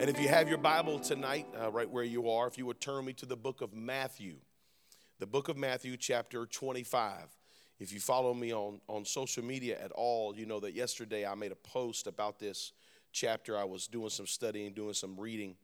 And if you have your Bible tonight, uh, right where you are, if you would turn me to the book of Matthew, the book of Matthew, chapter 25. If you follow me on, on social media at all, you know that yesterday I made a post about this chapter. I was doing some studying, doing some reading.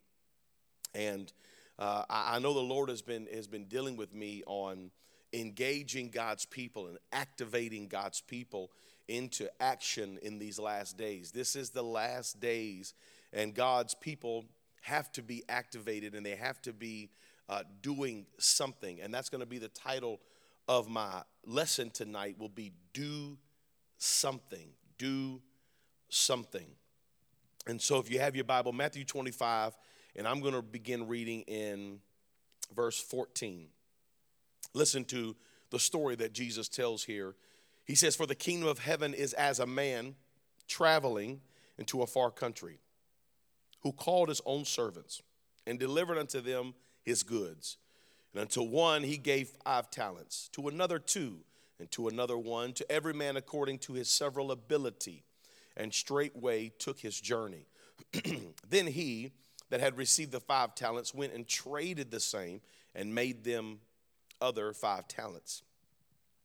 And uh, I, I know the Lord has been, has been dealing with me on engaging God's people and activating God's people into action in these last days. This is the last days and God's people have to be activated and they have to be uh, doing something. And that's going to be the title of my lesson tonight will be do something. Do something. And so if you have your Bible, Matthew 25, and I'm going to begin reading in verse 14. Listen to the story that Jesus tells here. He says, For the kingdom of heaven is as a man traveling into a far country who called his own servants and delivered unto them his goods. And unto one he gave five talents, to another two, and to another one, to every man according to his several ability, and straightway took his journey. then he that had received the five talents went and traded the same and made them other five talents.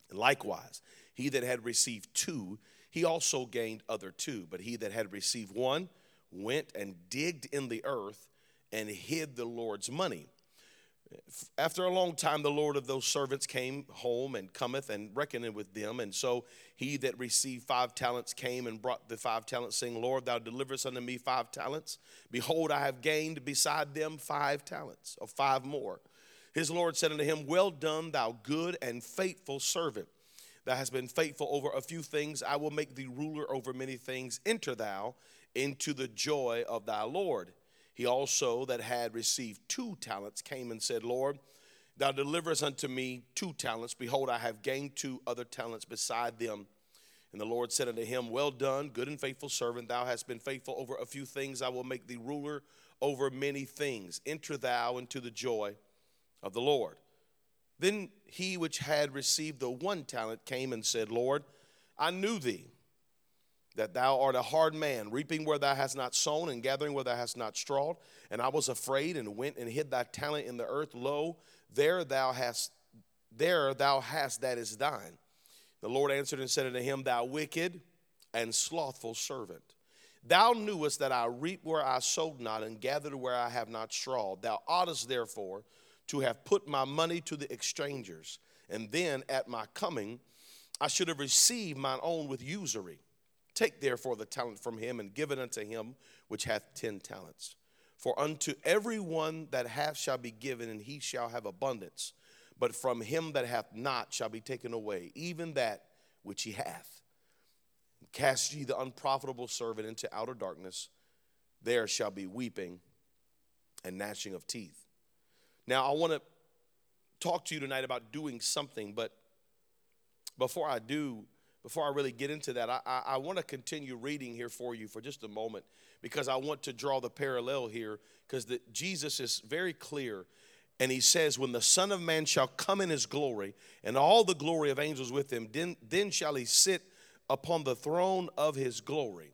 And likewise, he that had received two, he also gained other two. But he that had received one, went and digged in the earth and hid the Lord's money. After a long time, the Lord of those servants came home and cometh and reckoned with them. And so he that received five talents came and brought the five talents, saying, Lord, thou deliverest unto me five talents. Behold, I have gained beside them five talents, or five more. His Lord said unto him, Well done, thou good and faithful servant. Thou hast been faithful over a few things. I will make thee ruler over many things. Enter thou into the joy of thy Lord. He also, that had received two talents, came and said, Lord, thou deliverest unto me two talents. Behold, I have gained two other talents beside them. And the Lord said unto him, Well done, good and faithful servant. Thou hast been faithful over a few things. I will make thee ruler over many things. Enter thou into the joy of the Lord. Then he which had received the one talent came and said, Lord, I knew thee that thou art a hard man, reaping where thou hast not sown and gathering where thou hast not strawed. And I was afraid and went and hid thy talent in the earth. Lo, there thou hast, there thou hast that is thine. The Lord answered and said unto him, Thou wicked and slothful servant. Thou knewest that I reap where I sowed not and gathered where I have not strawed. Thou oughtest therefore to have put my money to the exchangers, and then at my coming I should have received mine own with usury. Take therefore the talent from him and give it unto him which hath ten talents. For unto every one that hath shall be given, and he shall have abundance. But from him that hath not shall be taken away, even that which he hath. Cast ye the unprofitable servant into outer darkness. There shall be weeping and gnashing of teeth. Now, I want to talk to you tonight about doing something, but before I do, before I really get into that, I, I, I want to continue reading here for you for just a moment because I want to draw the parallel here because Jesus is very clear. And he says, When the Son of Man shall come in his glory, and all the glory of angels with him, then, then shall he sit upon the throne of his glory.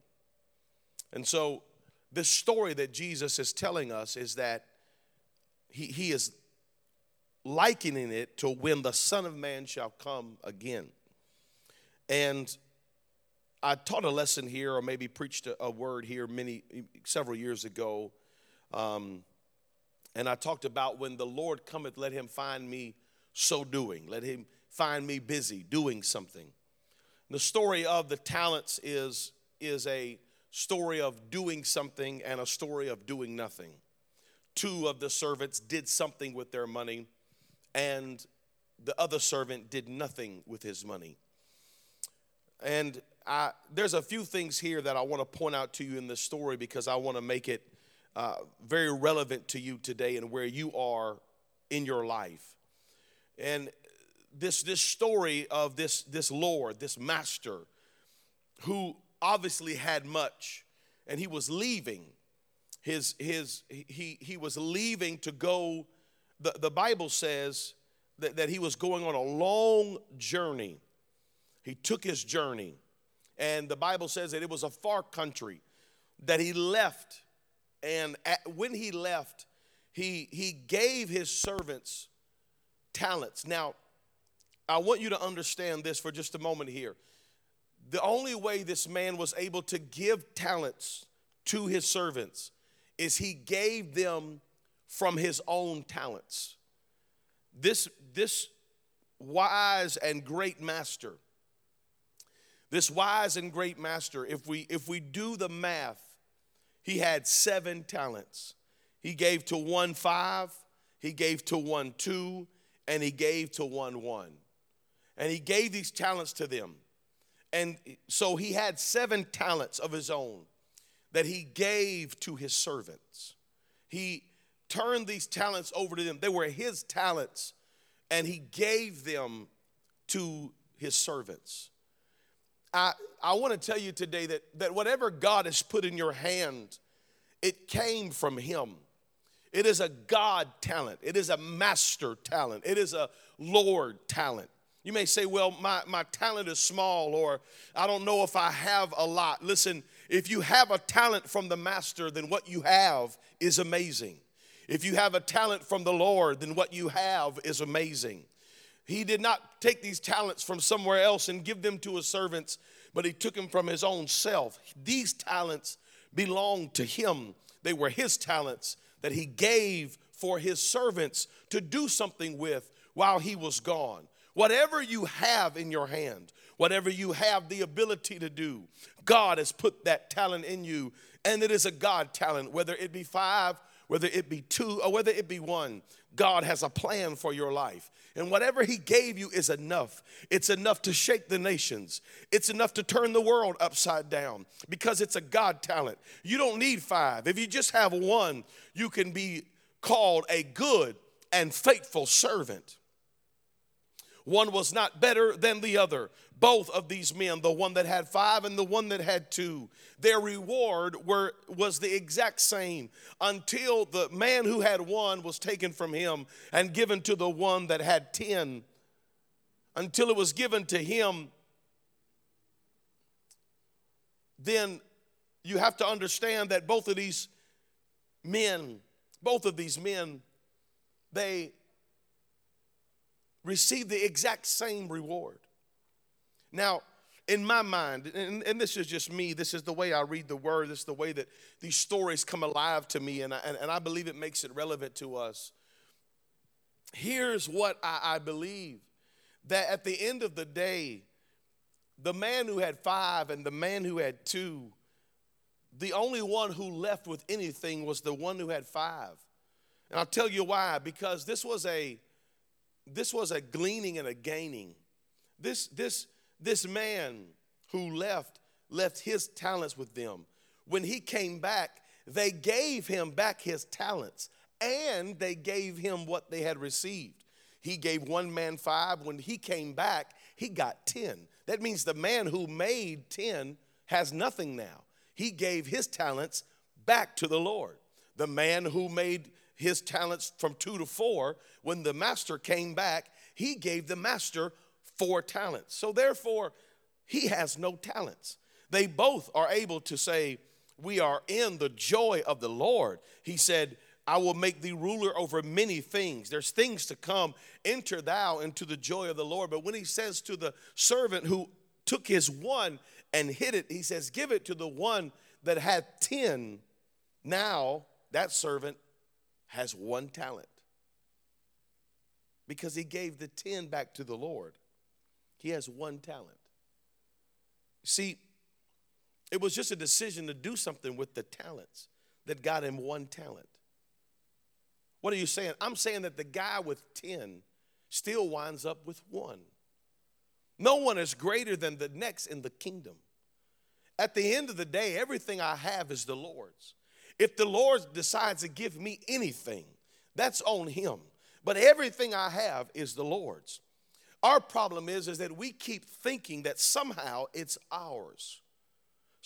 And so, this story that Jesus is telling us is that he, he is likening it to when the Son of Man shall come again. And I taught a lesson here, or maybe preached a, a word here many several years ago, um, and I talked about when the Lord cometh, let him find me so doing. Let him find me busy doing something. The story of the talents is is a story of doing something and a story of doing nothing. Two of the servants did something with their money, and the other servant did nothing with his money. And I, there's a few things here that I want to point out to you in this story because I want to make it uh, very relevant to you today and where you are in your life. And this, this story of this, this Lord, this master, who obviously had much, and he was leaving. His, his, he, he was leaving to go, the, the Bible says that, that he was going on a long journey. He took his journey, and the Bible says that it was a far country that he left. And at, when he left, he, he gave his servants talents. Now, I want you to understand this for just a moment here. The only way this man was able to give talents to his servants is he gave them from his own talents. This, this wise and great master, this wise and great master, if we if we do the math, he had seven talents. He gave to one five, he gave to one two, and he gave to one one and he gave these talents to them. And so he had seven talents of his own that he gave to his servants. He turned these talents over to them. They were his talents, and he gave them to his servants. I, I want to tell you today that, that whatever God has put in your hand, it came from him. It is a God talent, it is a master talent, it is a Lord talent. You may say, well, my, my talent is small, or I don't know if I have a lot. Listen, if you have a talent from the master, then what you have is amazing. If you have a talent from the Lord, then what you have is amazing. He did not take these talents from somewhere else and give them to his servants, but he took them from his own self. These talents belonged to him, they were his talents that he gave for his servants to do something with while he was gone. Whatever you have in your hand, whatever you have the ability to do, God has put that talent in you, and it is a God talent, whether it be five, whether it be two, or whether it be one. God has a plan for your life. And whatever He gave you is enough. It's enough to shake the nations, it's enough to turn the world upside down because it's a God talent. You don't need five. If you just have one, you can be called a good and faithful servant. One was not better than the other. Both of these men, the one that had five and the one that had two, their reward were, was the exact same until the man who had one was taken from him and given to the one that had ten. Until it was given to him, then you have to understand that both of these men, both of these men, they receive the exact same reward. Now, in my mind, and, and, this is just me, this is the way I read the word, this is the way that these stories come alive to me, and I, and, and I believe it makes it relevant to us. Here's what I, I believe that at the end of the day, the man who had five and the man who had two, the only one who left with anything was the one who had five. And I'll tell you why, because this was a this was a gleaning and a gaining. This, this, this man who left, left his talents with them. When he came back, they gave him back his talents and they gave him what they had received. He gave one man five. When he came back, he got 10. That means the man who made 10 has nothing now. He gave his talents back to the Lord. The man who made his talents from two to four, when the master came back, he gave the master four talents. So therefore, he has no talents. They both are able to say, We are in the joy of the Lord. He said, I will make thee ruler over many things. There's things to come. Enter thou into the joy of the Lord. But when he says to the servant who took his one and hid it, he says, Give it to the one that had 10. Now that servant has one talent because he gave the 10 back to the Lord. He has one talent. See, it was just a decision to do something with the talents that got him one talent. What are you saying? I'm saying that the guy with 10 still winds up with one. No one is greater than the next in the kingdom. At the end of the day, everything I have is the Lord's. If the Lord decides to give me anything, that's on Him. but everything I have is the Lord's. Our problem is, is that we keep thinking that somehow it's ours.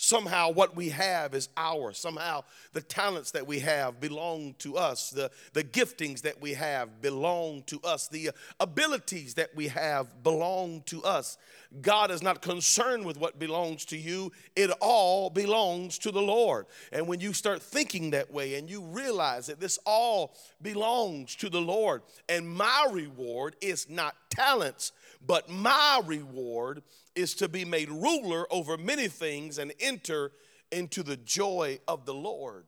Somehow, what we have is ours. Somehow, the talents that we have belong to us. The, the giftings that we have belong to us. The uh, abilities that we have belong to us. God is not concerned with what belongs to you, it all belongs to the Lord. And when you start thinking that way and you realize that this all belongs to the Lord, and my reward is not talents, but my reward is to be made ruler over many things and enter into the joy of the Lord.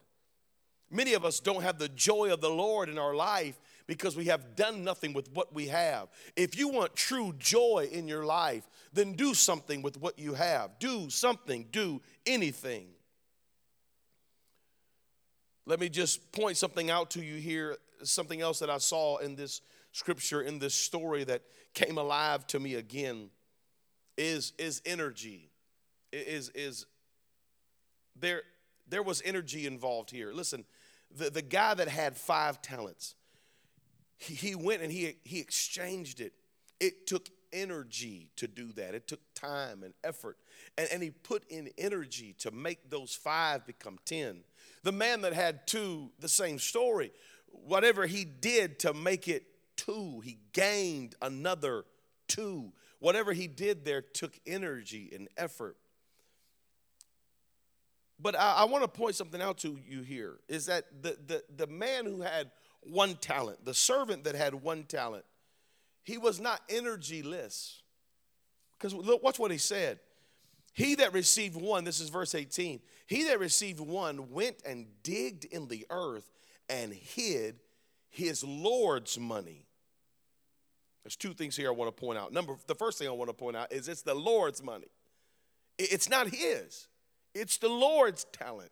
Many of us don't have the joy of the Lord in our life because we have done nothing with what we have. If you want true joy in your life, then do something with what you have. Do something, do anything. Let me just point something out to you here, something else that I saw in this scripture, in this story that came alive to me again is is energy. Is is there there was energy involved here. Listen the, the guy that had five talents he, he went and he he exchanged it. It took energy to do that. It took time and effort. And, and he put in energy to make those five become ten. The man that had two the same story. Whatever he did to make it two he gained another two Whatever he did there took energy and effort. But I, I want to point something out to you here is that the, the, the man who had one talent, the servant that had one talent, he was not energyless. Because look, watch what he said. He that received one, this is verse 18, he that received one went and digged in the earth and hid his Lord's money. There's two things here I want to point out. Number the first thing I want to point out is it's the Lord's money. It's not his. It's the Lord's talent.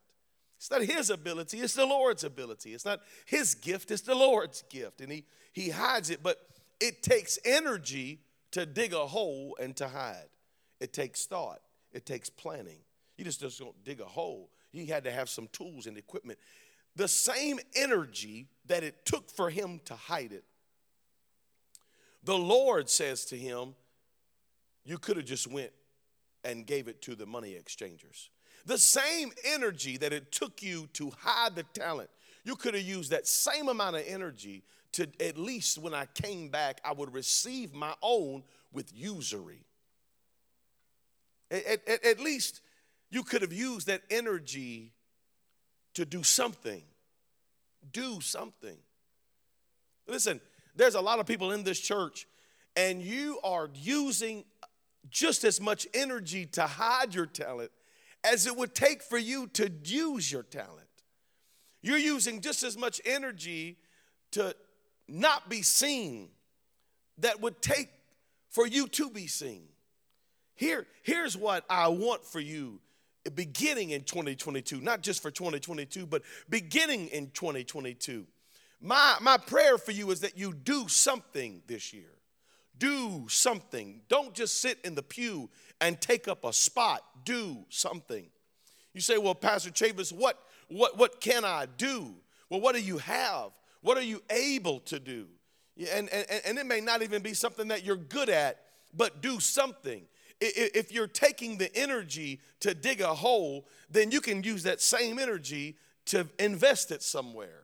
It's not his ability, it's the Lord's ability. It's not his gift, it's the Lord's gift. And he he hides it, but it takes energy to dig a hole and to hide. It takes thought, it takes planning. You just, just don't dig a hole. You had to have some tools and equipment. The same energy that it took for him to hide it the Lord says to him, You could have just went and gave it to the money exchangers. The same energy that it took you to hide the talent, you could have used that same amount of energy to at least when I came back, I would receive my own with usury. At, at, at least you could have used that energy to do something. Do something. Listen, there's a lot of people in this church, and you are using just as much energy to hide your talent as it would take for you to use your talent. You're using just as much energy to not be seen that would take for you to be seen. Here, here's what I want for you beginning in 2022, not just for 2022, but beginning in 2022. My, my prayer for you is that you do something this year. Do something. Don't just sit in the pew and take up a spot. Do something. You say, well, Pastor Chavis, what, what, what can I do? Well, what do you have? What are you able to do? And, and, and it may not even be something that you're good at, but do something. If you're taking the energy to dig a hole, then you can use that same energy to invest it somewhere.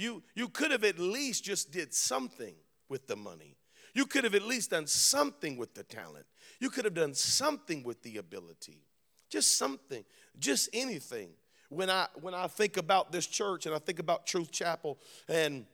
You, you could have at least just did something with the money. You could have at least done something with the talent. You could have done something with the ability. Just something, just anything. When I when I think about this church and I think about Truth Chapel and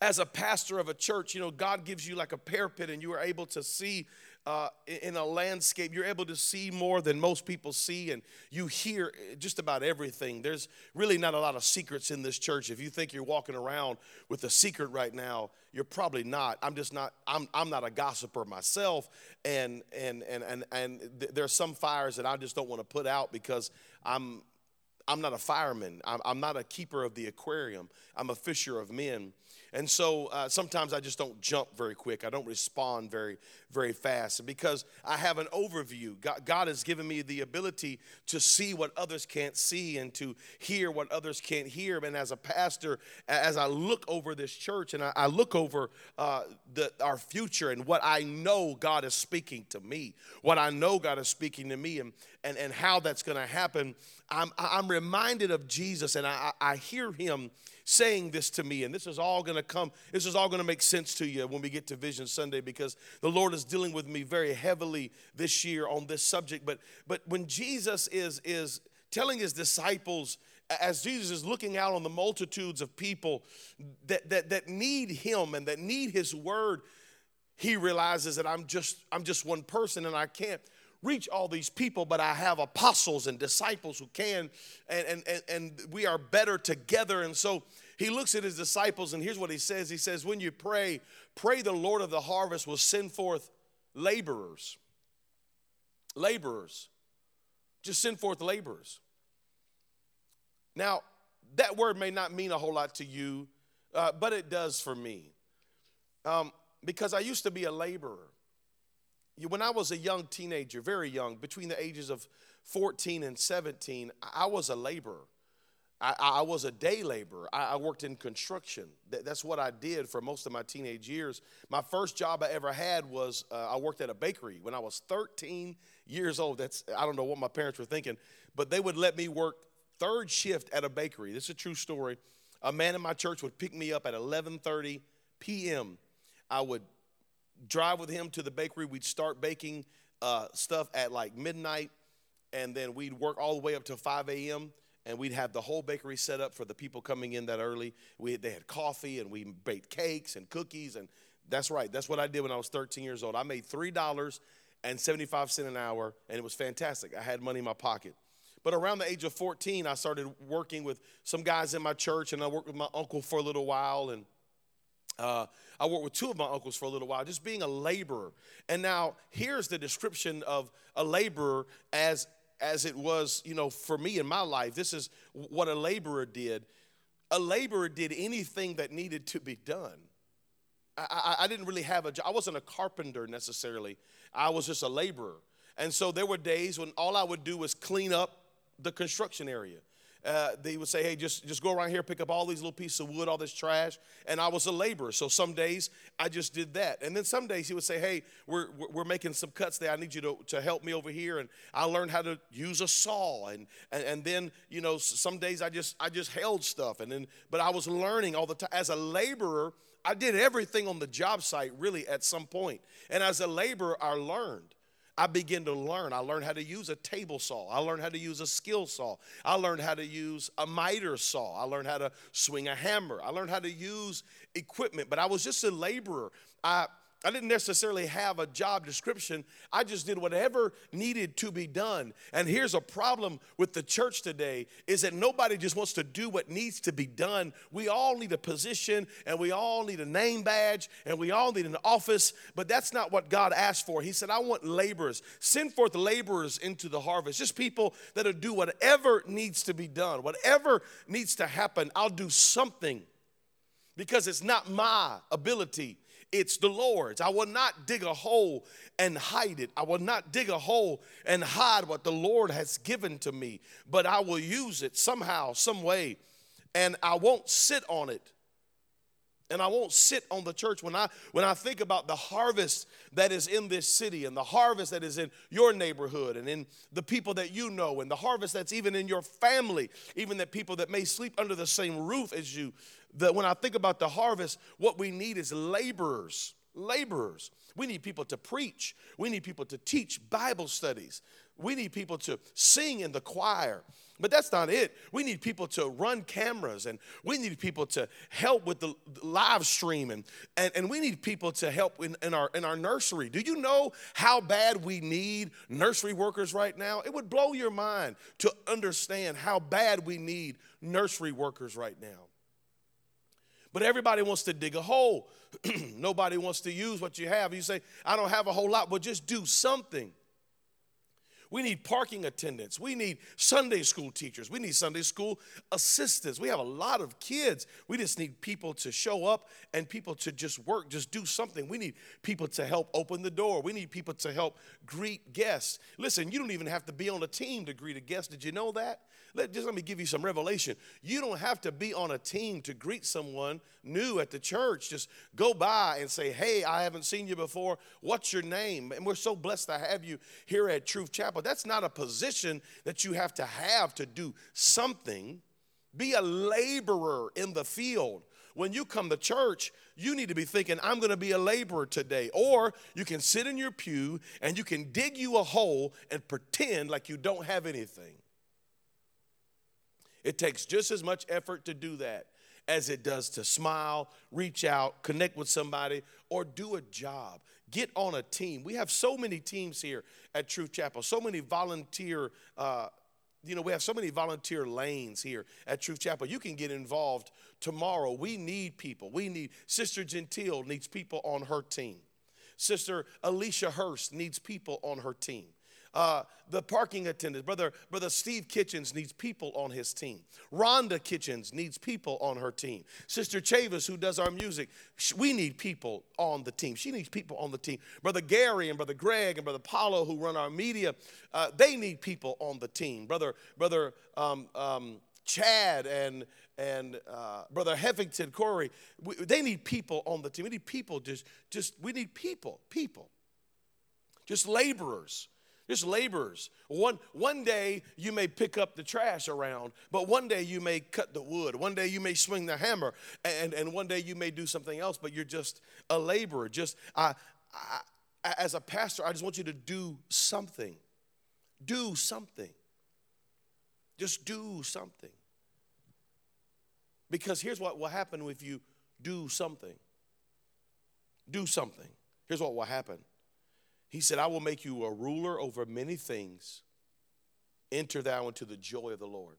as a pastor of a church, you know, God gives you like a parapet and you are able to see uh, in a landscape, you're able to see more than most people see, and you hear just about everything. There's really not a lot of secrets in this church. If you think you're walking around with a secret right now, you're probably not. I'm just not. I'm, I'm not a gossiper myself, and and and and and th- there are some fires that I just don't want to put out because I'm I'm not a fireman. I'm, I'm not a keeper of the aquarium. I'm a fisher of men. And so uh, sometimes I just don't jump very quick. I don't respond very, very fast because I have an overview. God, God, has given me the ability to see what others can't see and to hear what others can't hear. And as a pastor, as I look over this church and I, I look over uh, the, our future and what I know God is speaking to me, what I know God is speaking to me, and, and, and how that's going to happen, I'm, I'm reminded of Jesus and I, I hear him saying this to me and this is all going to come this is all going to make sense to you when we get to vision sunday because the lord is dealing with me very heavily this year on this subject. But but when jesus is is telling his disciples as jesus is looking out on the multitudes of people that that, that need him and that need his word he realizes that i'm just i'm just one person and i can't reach all these people, but I have apostles and disciples who can, and, and, and, we are better together. And so he looks at his disciples, and here's what he says He says, When you pray, pray the Lord of the harvest will send forth laborers. Laborers. Just send forth laborers. Now, that word may not mean a whole lot to you, uh, but it does for me. Um, because I used to be a laborer when I was a young teenager, very young, between the ages of 14 and 17, I was a laborer. I, I was a day laborer. I, I worked in construction. That, that's what I did for most of my teenage years. My first job I ever had was uh, I worked at a bakery when I was 13 years old. That's I don't know what my parents were thinking, but they would let me work third shift at a bakery. This is a true story. A man in my church would pick me up at 11:30 p.m. I would drive with him to the bakery. We'd start baking uh, stuff at like midnight, and then we'd work all the way up to 5 a.m. And we'd have the whole bakery set up for the people coming in that early. We they had coffee, and we baked cakes and cookies, and that's right. That's what I did when I was 13 years old. I made three dollars and 75 cents an hour, and it was fantastic. I had money in my pocket. But around the age of 14, I started working with some guys in my church, and I worked with my uncle for a little while, and uh, I worked with two of my uncles for a little while, just being a laborer. And now here's the description of a laborer as as it was, you know, for me in my life. This is what a laborer did. A laborer did anything that needed to be done. I, I, I didn't really have a job. I wasn't a carpenter necessarily. I was just a laborer. And so there were days when all I would do was clean up the construction area uh, they would say, hey, just, just go around here, pick up all these little pieces of wood, all this trash. And I was a laborer. So some days I just did that. And then some days he would say, hey, we're, we're making some cuts there. I need you to, to help me over here. And I learned how to use a saw. And, and, and then, you know, some days I just, I just held stuff. And then, but I was learning all the time. As a laborer, I did everything on the job site really at some point. And as a laborer, I learned. I began to learn. I learned how to use a table saw. I learned how to use a skill saw. I learned how to use a miter saw. I learned how to swing a hammer. I learned how to use equipment, but I was just a laborer. I, I didn't necessarily have a job description. I just did whatever needed to be done. And here's a problem with the church today is that nobody just wants to do what needs to be done. We all need a position and we all need a name badge and we all need an office, but that's not what God asked for. He said, "I want laborers. Send forth laborers into the harvest. Just people that'll do whatever needs to be done. Whatever needs to happen, I'll do something." Because it's not my ability it's the Lord's. I will not dig a hole and hide it. I will not dig a hole and hide what the Lord has given to me, but I will use it somehow, some way, and I won't sit on it. And I won't sit on the church when I when I think about the harvest that is in this city and the harvest that is in your neighborhood and in the people that you know and the harvest that's even in your family, even the people that may sleep under the same roof as you that when I think about the harvest, what we need is laborers. Laborers. We need people to preach. We need people to teach Bible studies. We need people to sing in the choir. But that's not it. We need people to run cameras and we need people to help with the live stream and, and, we need people to help in, in, our, in our nursery. Do you know how bad we need nursery workers right now? It would blow your mind to understand how bad we need nursery workers right now. But everybody wants to dig a hole. Nobody wants to use what you have. You say, I don't have a whole lot, but just do something. We need parking attendants. We need Sunday school teachers. We need Sunday school assistants. We have a lot of kids. We just need people to show up and people to just work, just do something. We need people to help open the door. We need people to help greet guests. Listen, you don't even have to be on a team to greet a guest. Did you know that? Let, just let me give you some revelation. You don't have to be on a team to greet someone new at the church. Just go by and say, Hey, I haven't seen you before. What's your name? And we're so blessed to have you here at Truth Chapel. That's not a position that you have to have to do something. Be a laborer in the field. When you come to church, you need to be thinking, I'm going to be a laborer today. Or you can sit in your pew and you can dig you a hole and pretend like you don't have anything. It takes just as much effort to do that as it does to smile, reach out, connect with somebody, or do a job. Get on a team. We have so many teams here at Truth Chapel, so many volunteer. Uh, you know, we have so many volunteer lanes here at Truth Chapel. You can get involved tomorrow. We need people. We need Sister Gentile needs people on her team. Sister Alicia Hurst needs people on her team. Uh, the parking attendants, brother, brother Steve Kitchens needs people on his team. Rhonda Kitchens needs people on her team. Sister Chavis, who does our music, we need people on the team. She needs people on the team. Brother Gary and brother Greg and brother Paulo, who run our media, uh, they need people on the team. Brother, brother um, um, Chad and and uh, brother Heffington, Corey, we, they need people on the team. We need people. Just, just we need people, people, just laborers just laborers. One, one day you may pick up the trash around, but one day you may cut the wood. One day you may swing the hammer, and, and one day you may do something else, but you're just a laborer. Just I, I, as a pastor, I just want you to do something. Do something. Just do something. Because here's what will happen if you do something. Do something. Here's what will happen he said, I will make you a ruler over many things. Enter thou into the joy of the Lord.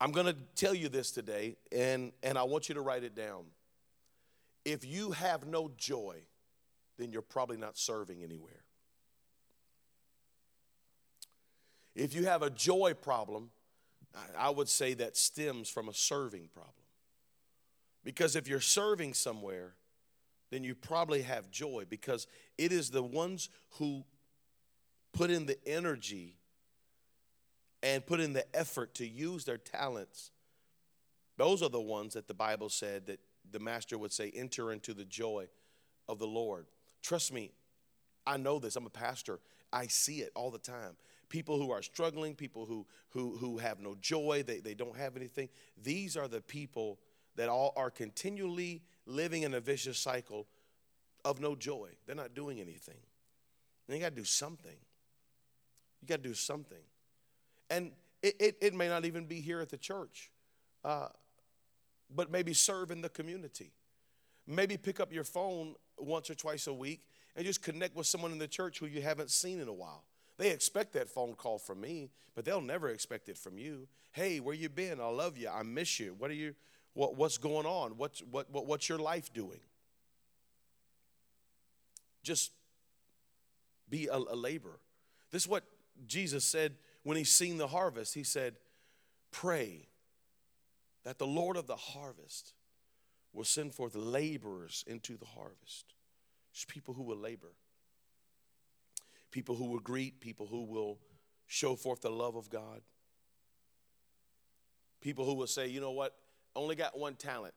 I'm going to tell you this today, and, and I want you to write it down. If you have no joy, then you're probably not serving anywhere. If you have a joy problem, I would say that stems from a serving problem. Because if you're serving somewhere, then you probably have joy because it is the ones who put in the energy and put in the effort to use their talents. Those are the ones that the Bible said that the master would say, enter into the joy of the Lord. Trust me, I know this. I'm a pastor. I see it all the time. People who are struggling, people who, who, who have no joy, they, they don't have anything. These are the people that all are continually living in a vicious cycle of no joy. They're not doing anything. And you got to do something. You got to do something. And it, it, it, may not even be here at the church, uh, but maybe serve in the community. Maybe pick up your phone once or twice a week and just connect with someone in the church who you haven't seen in a while. They expect that phone call from me, but they'll never expect it from you. Hey, where you been? I love you. I miss you. What are you? What, what's going on? What's, what, what, what's your life doing? Just be a, a laborer. This is what Jesus said when he seen the harvest. He said, Pray that the Lord of the harvest will send forth laborers into the harvest. Just people who will labor, people who will greet, people who will show forth the love of God, people who will say, you know what, only got one talent.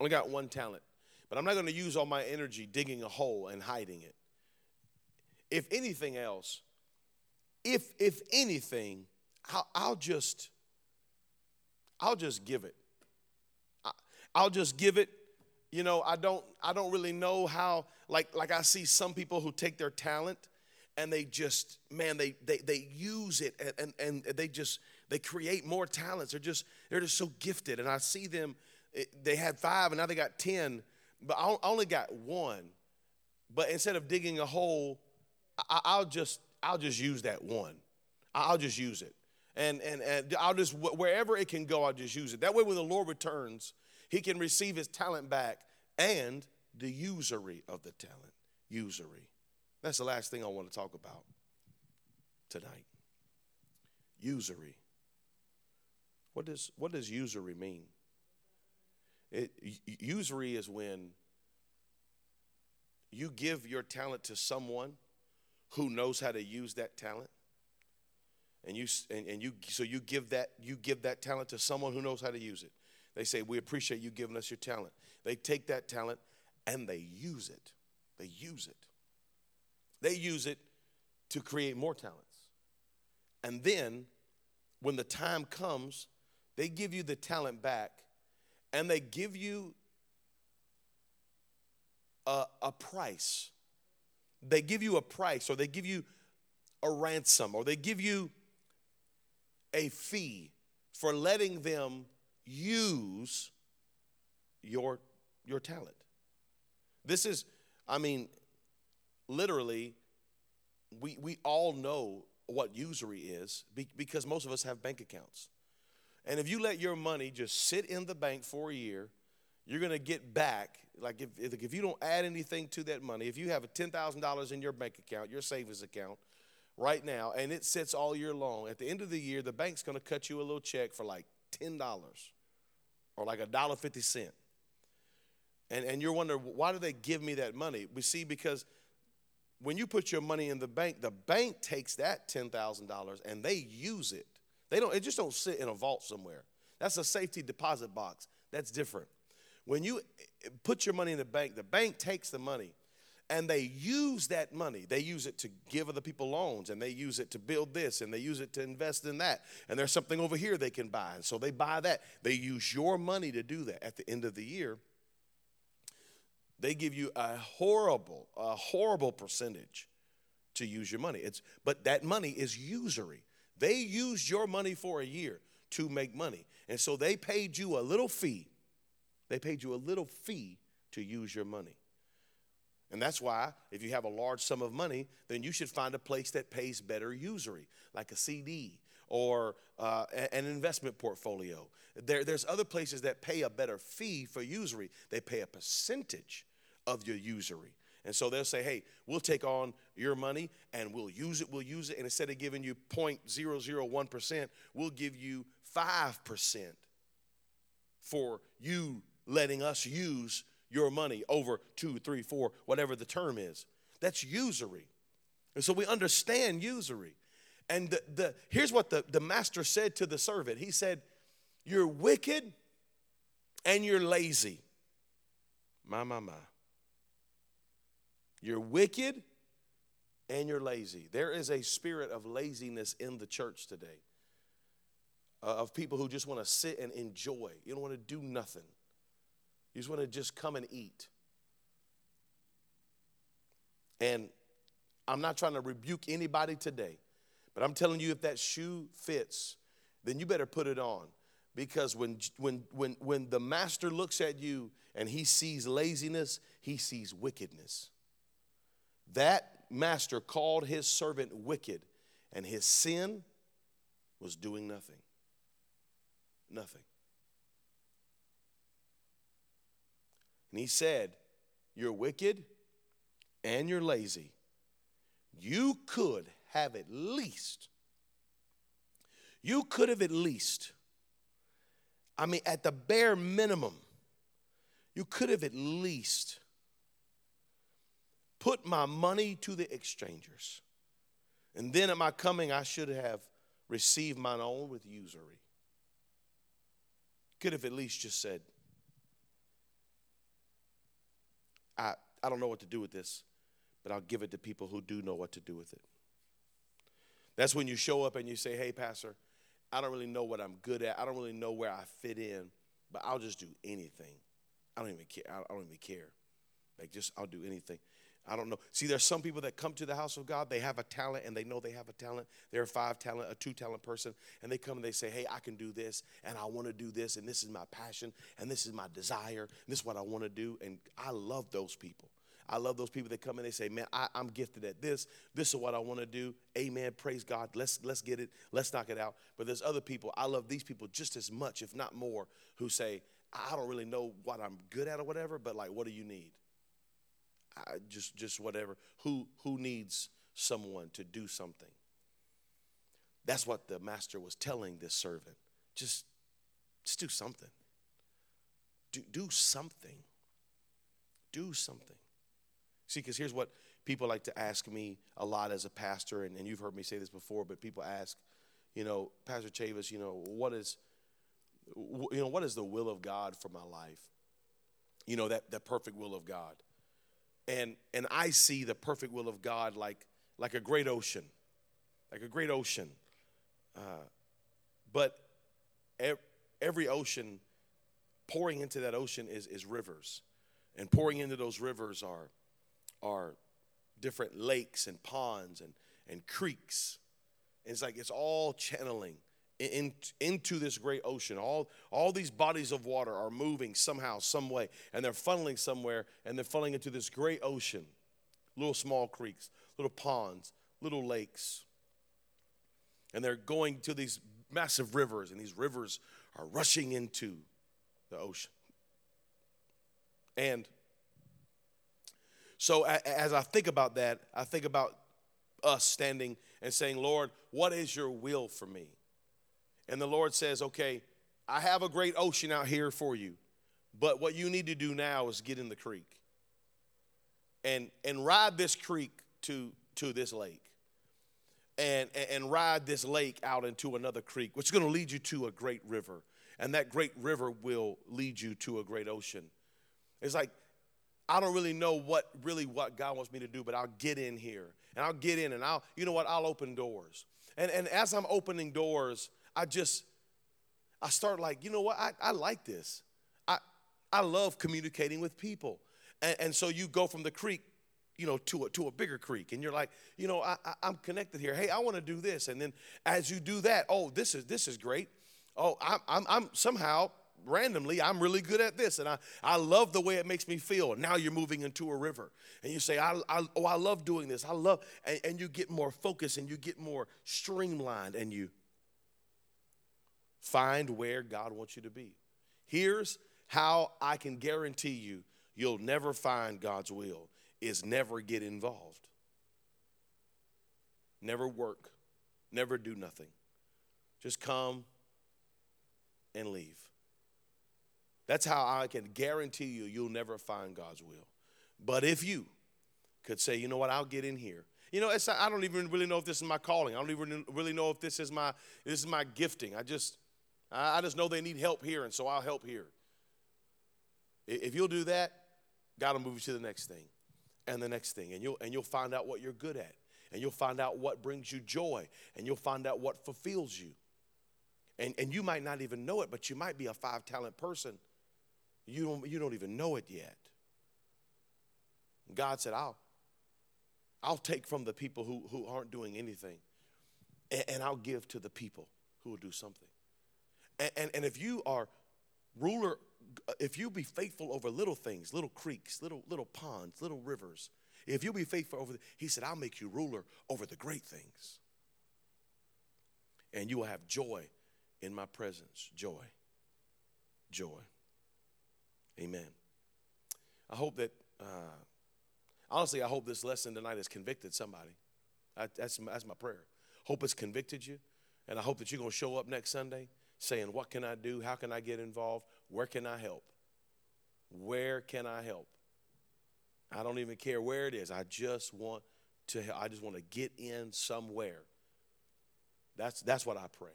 Only got one talent. But I'm not going to use all my energy digging a hole and hiding it. If anything else, if if anything, I'll, I'll just I'll just give it. I'll just give it. You know, I don't I don't really know how like like I see some people who take their talent and they just man they they they use it and and, and they just they create more talents. They're just they're just so gifted, and I see them. They had five, and now they got ten, but I only got one. But instead of digging a hole, I'll just I'll just use that one. I'll just use it, and and and I'll just wherever it can go, I'll just use it. That way, when the Lord returns, He can receive His talent back and the usury of the talent. Usury. That's the last thing I want to talk about. tonight. Usury. What does, what does usury mean? It, usury is when you give your talent to someone who knows how to use that talent. And you and, and you so you give that you give that talent to someone who knows how to use it. They say we appreciate you giving us your talent. They take that talent and they use it. They use it. They use it to create more talents. And then when the time comes they give you the talent back and they give you a, a price they give you a price or they give you a ransom or they give you a fee for letting them use your your talent. This is I mean literally we we all know what usury is because most of us have bank accounts. And if you let your money just sit in the bank for a year, you're going to get back like if, if you don't add anything to that money, if you have a $10,000 in your bank account, your savings account, right now, and it sits all year long, at the end of the year, the bank's going to cut you a little check for like $10 or like a dollar fifty cent. And, and you're wondering, why do they give me that money? We see, because when you put your money in the bank, the bank takes that $10,000 and they use it. They don't, it just don't sit in a vault somewhere. That's a safety deposit box. That's different. When you eh, put your money in the bank, the bank takes the money and they use that money. They use it to give other people loans and they use it to build this and they use it to invest in that. And there's something over here they can buy. And so they buy that. They use your money to do that. At the end of the year, they give you a horrible, a horrible percentage to use your money. It's but that money is usury. They used your money for a year to make money. And so they paid you a little fee they paid you a little fee to use your money. And that's why, if you have a large sum of money, then you should find a place that pays better usury, like a CD or uh, an investment portfolio. There, there's other places that pay a better fee for usury, they pay a percentage of your usury. And so they'll say, hey, we'll take on your money and we'll use it, we'll use it. And instead of giving you 0.001%, we'll give you 5% for you letting us use your money over two, three, four, whatever the term is. That's usury. And so we understand usury. And the, the, here's what the, the master said to the servant He said, You're wicked and you're lazy. My, my, my. You're wicked and you're lazy. There is a spirit of laziness in the church today, uh, of people who just want to sit and enjoy. You don't want to do nothing. You just want to just come and eat. And I'm not trying to rebuke anybody today, but I'm telling you if that shoe fits, then you better put it on. Because when, when, when, when the master looks at you and he sees laziness, he sees wickedness. That master called his servant wicked, and his sin was doing nothing. Nothing. And he said, You're wicked and you're lazy. You could have at least, you could have at least, I mean, at the bare minimum, you could have at least put my money to the exchangers. And then at my coming, I should have received mine own with usury. Could have at least just said, I, I don't know what to do with this, but I'll give it to people who do know what to do with it. That's when you show up and you say, Hey, Pastor, I don't really know what I'm good at. I don't really know where I fit in, but I'll just do anything. I don't even care. I don't even care. Like, just, I'll do anything. I don't know. See, there's some people that come to the house of God, they have a talent and they know they have a talent. They're a five talent, a two talent person, and they come and they say, Hey, I can do this, and I want to do this, and this is my passion, and this is my desire, this is what I want to do. And I love those people. I love those people that come and they say, Man, I, am gifted at this. This is what I want to do. Amen. Praise God. Let's let's get it. Let's knock it out. But there's other people, I love these people just as much, if not more, who say, I don't really know what I'm good at or whatever, but like, what do you need? I just just whatever. Who who needs someone to do something? That's what the master was telling this servant. Just, just do something. Do, do something. Do something. See, because here's what people like to ask me a lot as a pastor, and, and you've heard me say this before, but people ask, you know, Pastor Chavis, you know, what is, you know, what is the will of God for my life? You know, that, that perfect will of God. And and I see the perfect will of God like like a great ocean, like a great ocean. Uh, but every ocean, pouring into that ocean is, is rivers. And pouring into those rivers are, are different lakes and ponds and, and creeks. And it's like it's all channeling in, into this great ocean. All, all these bodies of water are moving somehow, some way, and they're funneling somewhere, and they're funneling into this great ocean. Little small creeks, little ponds, little lakes. And they're going to these massive rivers, and these rivers are rushing into the ocean. And so as I think about that, I think about us standing and saying, Lord, what is your will for me? And the Lord says, okay, I have a great ocean out here for you, but what you need to do now is get in the creek and, and ride this creek to, to this lake. And, and ride this lake out into another creek, which is going to lead you to a great river. And that great river will lead you to a great ocean. It's like, I don't really know what really what God wants me to do, but I'll get in here. And I'll get in and I'll, you know what, I'll open doors. And, and as I'm opening doors, I just, I start like, you know what, I, I like this. I, I love communicating with people. And, and so you go from the creek you know, to a, to a bigger creek. And you're like, you know, I, I, am connected here. Hey, I want to do this. And then as you do that, oh, this is, this is great. Oh, I'm, I'm, I'm somehow randomly, I'm really good at this. And I, I love the way it makes me feel. And now you're moving into a river. And you say, I, I, oh, I love doing this. I love, and, and you get more focused and you get more streamlined and you Find where God wants you to be. Here's how I can guarantee you you'll never find God's will is never get involved. Never work. Never do nothing. Just come and leave. That's how I can guarantee you you'll never find God's will. But if you could say, you know what, I'll get in here. You know, I don't even really know if this is my calling. I don't even really know if this is my this is my gifting. I just I just know they need help here, and so I'll help here. If you'll do that, God will move you to the next thing and the next thing, and you'll, and you'll find out what you're good at, and you'll find out what brings you joy, and you'll find out what fulfills you. And, and you might not even know it, but you might be a five talent person. You don't, you don't even know it yet. God said, I'll, I'll take from the people who, who aren't doing anything, and, and I'll give to the people who will do something. And, and, and if you are ruler, if you be faithful over little things, little creeks, little, little ponds, little rivers, if you be faithful over, the, he said, I'll make you ruler over the great things. And you will have joy in my presence. Joy. Joy. Amen. I hope that, uh, honestly, I hope this lesson tonight has convicted somebody. I, that's, that's my prayer. Hope it's convicted you. And I hope that you're going to show up next Sunday saying, What can I do? How can I get involved? Where can I help? Where can I help? I don't even care where it is. I just want to I just want to get in somewhere. That's that's what I pray.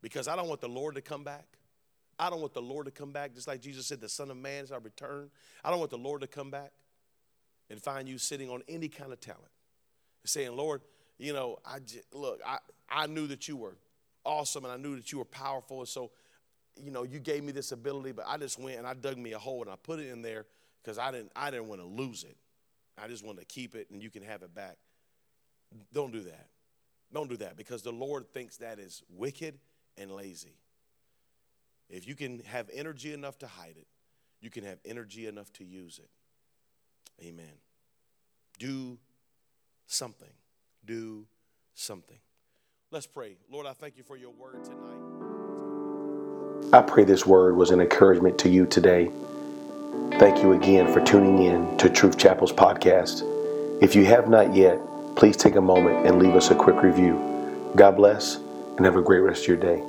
Because I don't want the Lord to come back. I don't want the Lord to come back just like Jesus said the son of man is our return. I don't want the Lord to come back and find you sitting on any kind of talent. Saying, "Lord, you know, I just, look, I I knew that you were awesome and I knew that you were powerful. And so, you know, you gave me this ability, but I just went and I dug me a hole and I put it in there because I didn't, I didn't want to lose it. I just wanted to keep it and you can have it back. Don't do that. Don't do that because the Lord thinks that is wicked and lazy. If you can have energy enough to hide it, you can have energy enough to use it. Amen. Do something. Do something. Let's pray. Lord, I thank you for your word tonight. I pray this word was an encouragement to you today. Thank you again for tuning in to Truth Chapel's podcast. If you have not yet, please take a moment and leave us a quick review. God bless and have a great rest of your day.